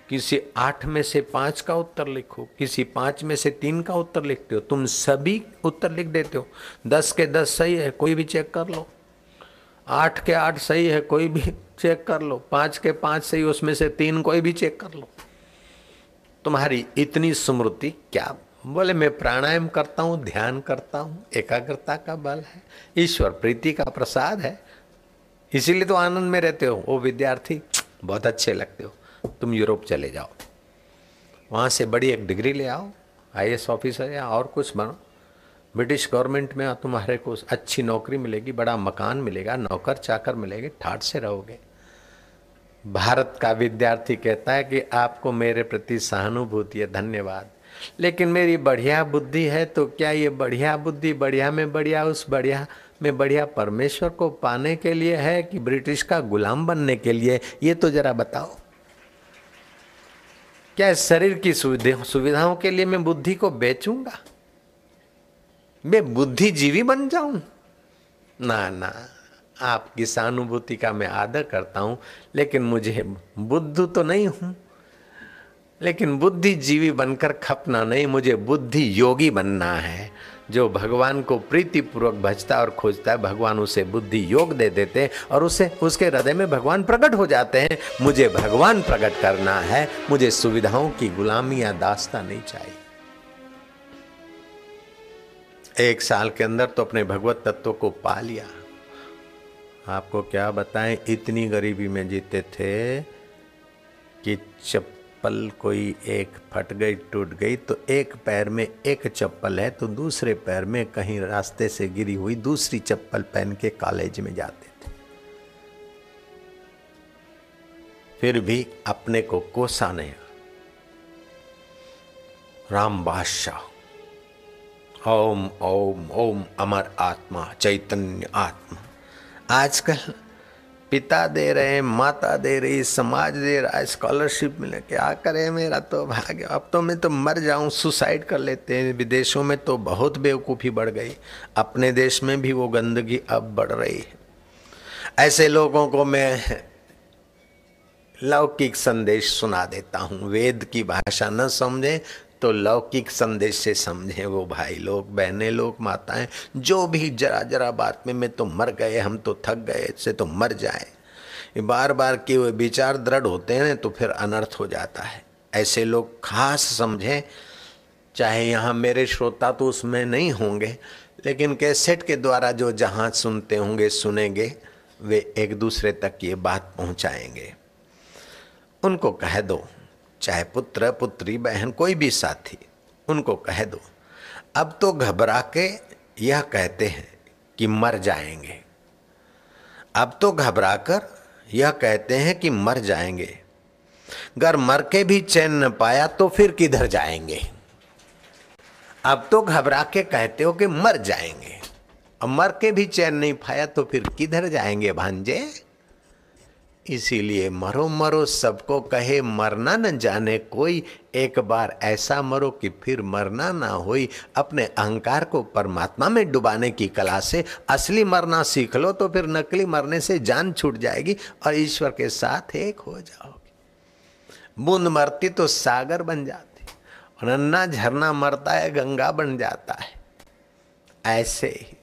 किसी आठ में से पाँच का उत्तर लिखो, किसी पाँच में से तीन का उत्तर लिखते हो, तुम सभी उत्तर लिख देते हो। दस के दस सही है, कोई भी चेक कर लो। आठ के आठ सही है, कोई भी चेक कर लो। पाँच के पाँच सही, उसमें से तीन कोई भी चेक कर लो। तुम्हारी इतनी स्मृति क्या? बोले, मैं प्राणायाम करता हूँ, ध्यान करता हूँ, एकाग्रता का बल है, ईश्वर प्रीति का प्रसाद है। इसीलिए तो आनंद में रहते हो। वो विद्यार्थी, बहुत अच्छे लगते हो। तुम यूरोप चले जाओ। वहाँ से बड़ी एक डिग्री ले आओ आई ऑफिसर या और कुछ बनो। ब्रिटिश गवर्नमेंट में तुम्हारे को अच्छी नौकरी मिलेगी, बड़ा मकान मिलेगा, नौकर चाकर मिलेगी, ठाट से रहोगे। भारत का विद्यार्थी कहता है कि आपको मेरे प्रति सहानुभूति है, धन्यवाद। लेकिन मेरी बढ़िया बुद्धि है तो क्या ये बढ़िया बुद्धि बढ़िया में बढ़िया, उस बढ़िया में बढ़िया परमेश्वर को पाने के लिए है कि ब्रिटिश का गुलाम बनने के लिए? ये तो जरा बताओ। क्या शरीर की सुविधाओं के लिए मैं बुद्धि को बेचूँगा? मैं बुद्धिजीवी बन जाऊँ? ना ना आपकी सहानुभूति का मैं आदर करता हूँ, लेकिन मुझे बुद्ध तो नहीं हूँ। लेकिन बुद्धिजीवी बनकर खपना नहीं, मुझे बुद्धि योगी बनना है। जो भगवान को प्रीतिपूर्वक भजता और खोजता है, भगवान उसे बुद्धि योग दे देते हैं और उसे, उसके हृदय में भगवान प्रकट हो जाते हैं। मुझे भगवान प्रकट करना है, मुझे सुविधाओं की गुलामी या दास्ता नहीं चाहिए। एक साल के अंदर तो अपने भगवत तत्व को पा लिया। आपको क्या बताएँ, इतनी गरीबी में जीते थे कि चप्पल कोई एक फट गई, टूट गई तो एक पैर में एक चप्पल है तो दूसरे पैर में कहीं रास्ते से गिरी हुई दूसरी चप्पल पहन के कॉलेज में जाते थे। फिर भी अपने को कोसा नहीं राम बादशाह, ओम ओम ओम, अमर आत्मा, चैतन्य आत्मा। आजकल पिता दे रहे माता दे रही समाज दे रहा है स्कॉलरशिप मिले। क्या करे मेरा तो भाग्य? अब तो मैं तो मर जाऊँ सुसाइड कर लेते हैं। विदेशों में तो बहुत बेवकूफ़ी बढ़ गई। अपने देश में भी वो गंदगी अब बढ़ रही है। ऐसे लोगों को मैं लौकिक संदेश सुना देता हूँ। वेद की भाषा न समझे तो लौकिक संदेश से समझे वो भाई लोग, बहने लोग, माताएँ, जो भी जरा जरा बात में, मैं तो मर गए, हम तो थक गए से तो मर जाए। बार बार किए हुए विचार दृढ़ होते हैं तो फिर अनर्थ हो जाता है। ऐसे लोग खास समझें, चाहे यहाँ मेरे श्रोता तो उसमें नहीं होंगे, लेकिन कैसेट के द्वारा जो जहाँ सुनते होंगे, सुनेंगे, वे एक दूसरे तक ये बात पहुँचाएँगे। उनको कह दो चाहे पुत्र, पुत्री, बहन, कोई भी साथी, उनको कह दो। अब तो घबरा के यह कहते हैं कि मर जाएँगे। अब तो घबरा कर यह कहते हैं कि मर जाएँगे। अगर मर के भी चैन न पाया तो फिर किधर जाएँगे? अब तो घबरा के कहते हो कि मर जाएँगे। अब मर के भी चैन नहीं पाया तो फिर किधर जाएँगे भांजे? इसीलिए मरो मरो, सबको कहे मरना न जाने। कोई एक बार ऐसा मरो कि फिर मरना ना होई। अपने अहंकार को परमात्मा में डुबाने की कला से असली मरना सीख लो तो फिर नकली मरने से जान छूट जाएगी और ईश्वर के साथ एक हो जाओगे। बूंद मरती तो सागर बन जाती और अन्ना झरना मरता है, गंगा बन जाता है। ऐसे ही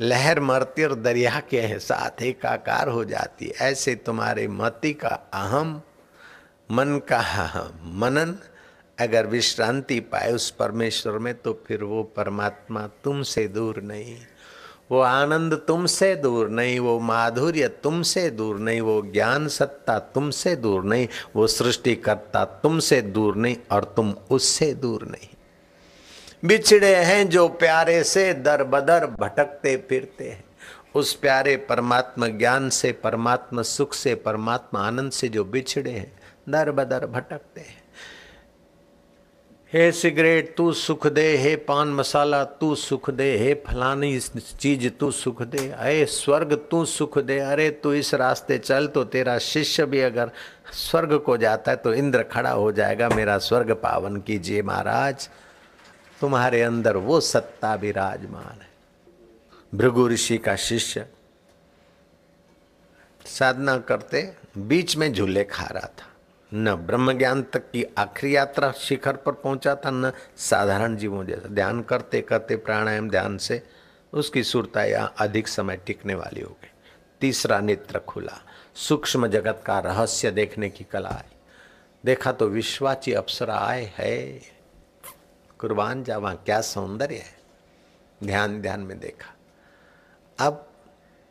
लहर मरती और दरिया के साथ एकाकार हो जाती ऐसे तुम्हारे मति का अहम, मन का अहम मनन अगर विश्रांति पाए उस परमेश्वर में तो फिर वो परमात्मा तुमसे दूर नहीं। वो आनंद तुमसे दूर नहीं, वो माधुर्य तुमसे दूर नहीं, वो ज्ञान सत्ता तुमसे दूर नहीं, वो सृष्टिकर्ता तुमसे दूर नहीं और तुम उससे दूर नहीं। बिछड़े हैं जो प्यारे से दर बदर भटकते फिरते हैं। उस प्यारे परमात्मा ज्ञान से, परमात्मा सुख से, परमात्मा आनंद से जो बिछड़े हैं दर बदर भटकते हैं। हे सिगरेट, तू सुख दे, हे पान मसाला, तू सुख दे, हे फलानी चीज़, तू सुख दे। अरे स्वर्ग, तू सुख दे। अरे तू इस रास्ते चल तो तेरा शिष्य भी अगर स्वर्ग को जाता है तो इंद्र खड़ा हो जाएगा, मेरा स्वर्ग पावन कीजिए महाराज। तुम्हारे अंदर वो सत्ता विराजमान है। भृगु ऋषि का शिष्य साधना करते बीच में झूले खा रहा था। न ब्रह्म ज्ञान तक की आखिरी यात्रा शिखर पर पहुँचा था, न साधारण जीवों जैसा। ध्यान करते करते प्राणायाम ध्यान से उसकी सुरता यहाँ अधिक समय टिकने वाली हो गई। तीसरा नेत्र खुला। सूक्ष्म जगत का रहस्य देखने की कला आई। देखा तो विश्वाची अप्सरा आए है। कुर्बान जावा क्या सौंदर्य है? ध्यान ध्यान में देखा। अब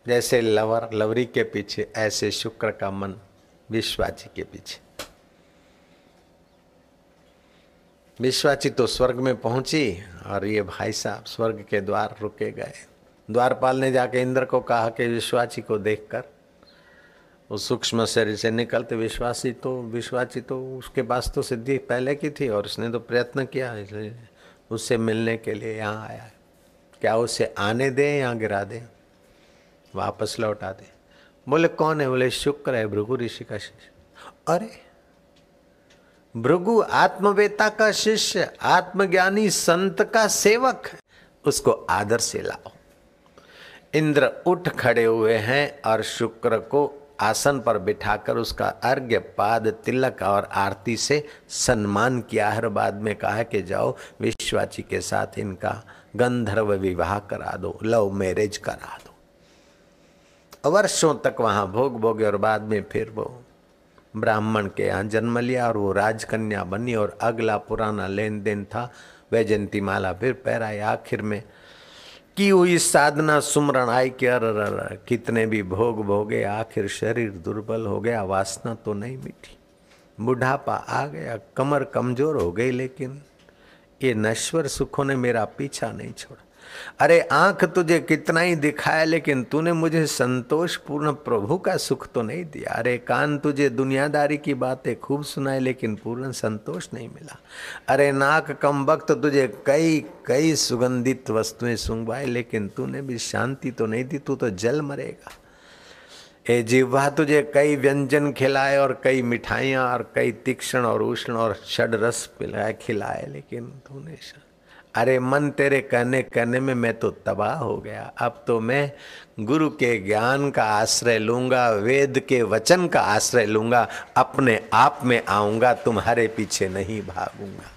जैसे लवर, लवरी के पीछे, ऐसे शुक्र का मन विश्वाची के पीछे। विश्वाची तो स्वर्ग में पहुँची और ये भाई साहब स्वर्ग के द्वार रुके गए। द्वारपाल ने जाके इंद्र को कहा कि विश्वाची को देखकर उस सूक्ष्म शरीर से निकलते, विश्वासी तो विश्वासी तो उसके पास तो सिद्धि पहले की थी और उसने तो प्रयत्न किया इसलिए उससे मिलने के लिए यहाँ आया क्या उसे आने दें या गिरा दें? वापस लौटा दे। बोले, कौन है? बोले, शुक्र है भृगु ऋषि का शिष्य। अरे, भृगु आत्मवेता का शिष्य, आत्मज्ञानी संत का सेवक है। उसको आदर से लाओ। इंद्र उठ खड़े हुए हैं और शुक्र को आसन पर बिठाकर उसका अर्घ्य, पाद, तिलक और आरती से सम्मान किया। हर बाद में कहा कि जाओ, विश्वाची के साथ इनका गंधर्व विवाह करा दो, लव मैरिज करा दो। वर्षों तक वहाँ भोग भोगे और बाद में फिर वो ब्राह्मण के यहाँ जन्म लिया और वो राजकन्या बनी और अगला पुराना लेन देन था। वैजंती माला फिर पैराई आखिर में की हुई साधना सुमरण आई कि अर कितने भी भोग भोगे, आखिर शरीर दुर्बल हो गया, वासना तो नहीं मिटी। बुढ़ापा आ गया, कमर कमज़ोर हो गई, लेकिन ये नश्वर सुखों ने मेरा पीछा नहीं छोड़ा। अरे, आँख तुझे कितना ही दिखाया, लेकिन तूने मुझे संतोष पूर्ण प्रभु का सुख तो नहीं दिया। अरे, कान तुझे दुनियादारी की बातें खूब सुनाए, लेकिन पूर्ण संतोष नहीं मिला। अरे, नाक कम वक्त तुझे कई कई सुगंधित वस्तुएँ सुंगवाए लेकिन तूने भी शांति तो नहीं दी, तू तो जल मरेगा। ए जिह्वा, तुझे कई व्यंजन खिलाए और कई मिठाइयाँ और कई तीक्ष्ण और उष्ण और षड रस पिलाए, खिलाए, लेकिन तूने अरे मन तेरे कहने कहने में मैं तो तबाह हो गया। अब तो मैं गुरु के ज्ञान का आश्रय लूँगा वेद के वचन का आश्रय लूँगा अपने आप में आऊँगा तुम्हारे पीछे नहीं भागूँगा।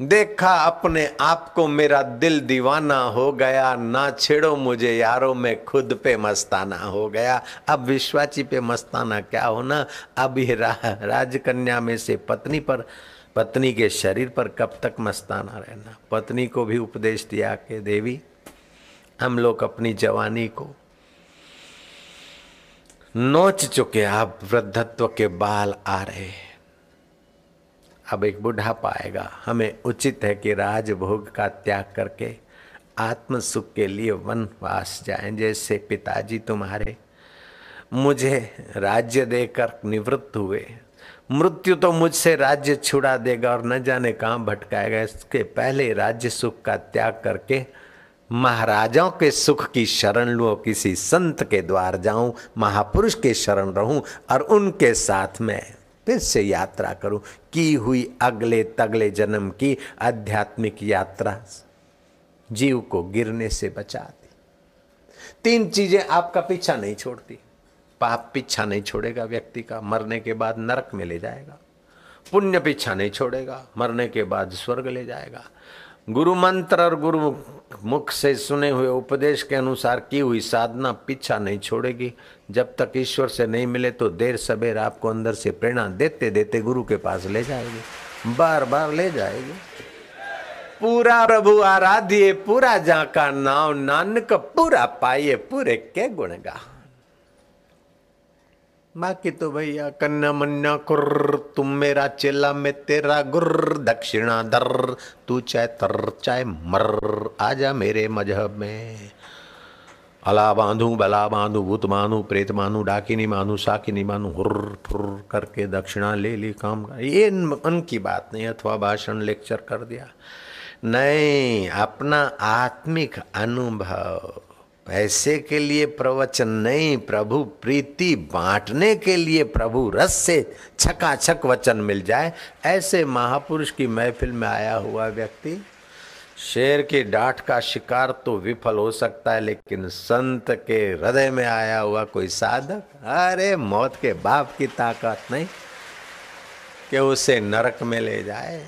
देखा अपने आप को मेरा दिल दीवाना हो गया ना छेड़ो मुझे यारों में खुद पे मस्ताना हो गया। अब विश्वाची पे मस्ताना क्या होना? अब ये रा, राजकन्या में से पत्नी पर पत्नी के शरीर पर कब तक मस्ताना रहना? पत्नी को भी उपदेश दिया कि, देवी, हम लोग अपनी जवानी को नोच चुके आप वृद्धत्व के बाल आ रहे अब एक बुढ़ापा पाएगा हमें उचित है कि राजभोग का त्याग करके आत्म सुख के लिए वनवास जाएँ। जैसे पिताजी तुम्हारे मुझे राज्य देकर निवृत्त हुए मृत्यु तो मुझसे राज्य छुड़ा देगा और न जाने कहाँ भटकाएगा। इसके पहले राज्य सुख का त्याग करके महाराजाओं के सुख की शरण लूँ किसी संत के द्वार जाऊँ, महापुरुष के शरण रहूँ और उनके साथ में फिर से यात्रा करूँ। की हुई अगले तगले जन्म की आध्यात्मिक यात्रा जीव को गिरने से बचाती तीन चीज़ें आपका पीछा नहीं छोड़ती। पाप पीछा नहीं छोड़ेगा व्यक्ति का, मरने के बाद नरक में ले जाएगा। पुण्य पीछा नहीं छोड़ेगा, मरने के बाद स्वर्ग ले जाएगा। गुरु मंत्र और गुरु मुख से सुने हुए उपदेश के अनुसार की हुई साधना पीछा नहीं छोड़ेगी। जब तक ईश्वर से नहीं मिले तो देर सबेर आपको अंदर से प्रेरणा देते देते गुरु के पास ले जाएगी। बार बार ले जाएगी। पूरा प्रभु आराध्य पूरा जाका नाव, नानक पूरा पाइए, पूरे के गुणगा बाकी तो भैया कन्या मन्ना कुर्र तुम मेरा चेला में तेरा गुर्र दक्षिणा दर, तू चाहे तर, चाहे मर, आजा मेरे मज़हब में। अला बांधू, बला बांधू, भूत मानू प्रेत मानू डाकिनी मानू साकिनी मानू हुर्र ठुर्र करके दक्षिणा ले ली काम कर ये उनकी बात नहीं, अथवा भाषण लेक्चर कर दिया। नहीं, अपना आत्मिक अनुभव पैसे के लिए प्रवचन नहीं, प्रभु प्रीति बांटने के लिए प्रभु रस से छकाछक वचन मिल जाए। ऐसे महापुरुष की महफिल में आया हुआ व्यक्ति, शेर की डांट का शिकार तो विफल हो सकता है, लेकिन संत के हृदय में आया हुआ कोई साधक, अरे मौत के बाप की ताकत नहीं कि उसे नरक में ले जाए।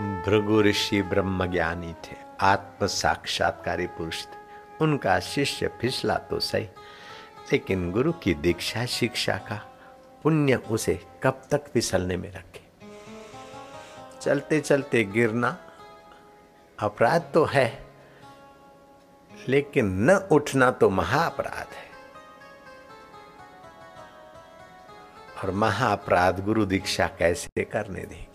भृगु ऋषि ब्रह्म ज्ञानी थे आत्म साक्षात्कारी पुरुष थे। उनका शिष्य फिसला तो सही, लेकिन गुरु की दीक्षा शिक्षा का पुण्य उसे कब तक फिसलने में रखे। चलते चलते गिरना अपराध तो है, लेकिन न उठना तो महाअपराध है। और महाअपराध गुरु दीक्षा कैसे करने देगी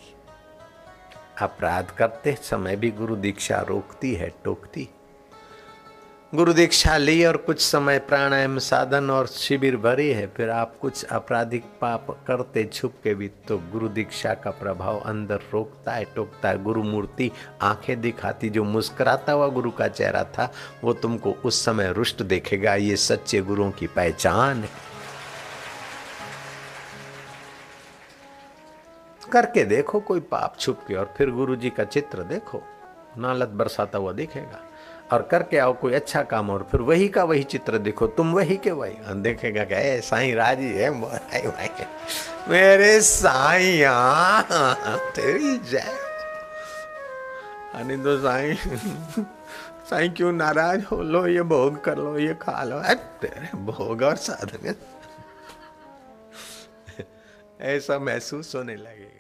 अपराध करते समय भी गुरु दीक्षा रोकती है, टोकती। गुरु दीक्षा ली और कुछ समय प्राणायाम साधन और शिविर भरी है, फिर आप कुछ आपराधिक पाप करते, छुप के भी तो गुरु दीक्षा का प्रभाव अंदर रोकता है, टोकता है। गुरु मूर्ति आँखें दिखाती, जो मुस्कुराता हुआ गुरु का चेहरा था, वो तुमको उस समय रुष्ट देखेगा। ये सच्चे गुरुओं की पहचान है। करके देखो, कोई पाप छुप के, और फिर गुरु जी का चित्र देखो। नालत बरसाता हुआ दिखेगा। और करके आओ कोई अच्छा काम, और फिर वही का वही चित्र देखो, तुम वही के वही। देखेगा ए, साईं राज़ी है मेरे साईया तेरी जय। अनिंदो साईं साईं क्यों नाराज़ हो? लो, ये भोग कर लो, ये खा लो। तेरे भोग और साधन। ऐसा महसूस होने लगेगा।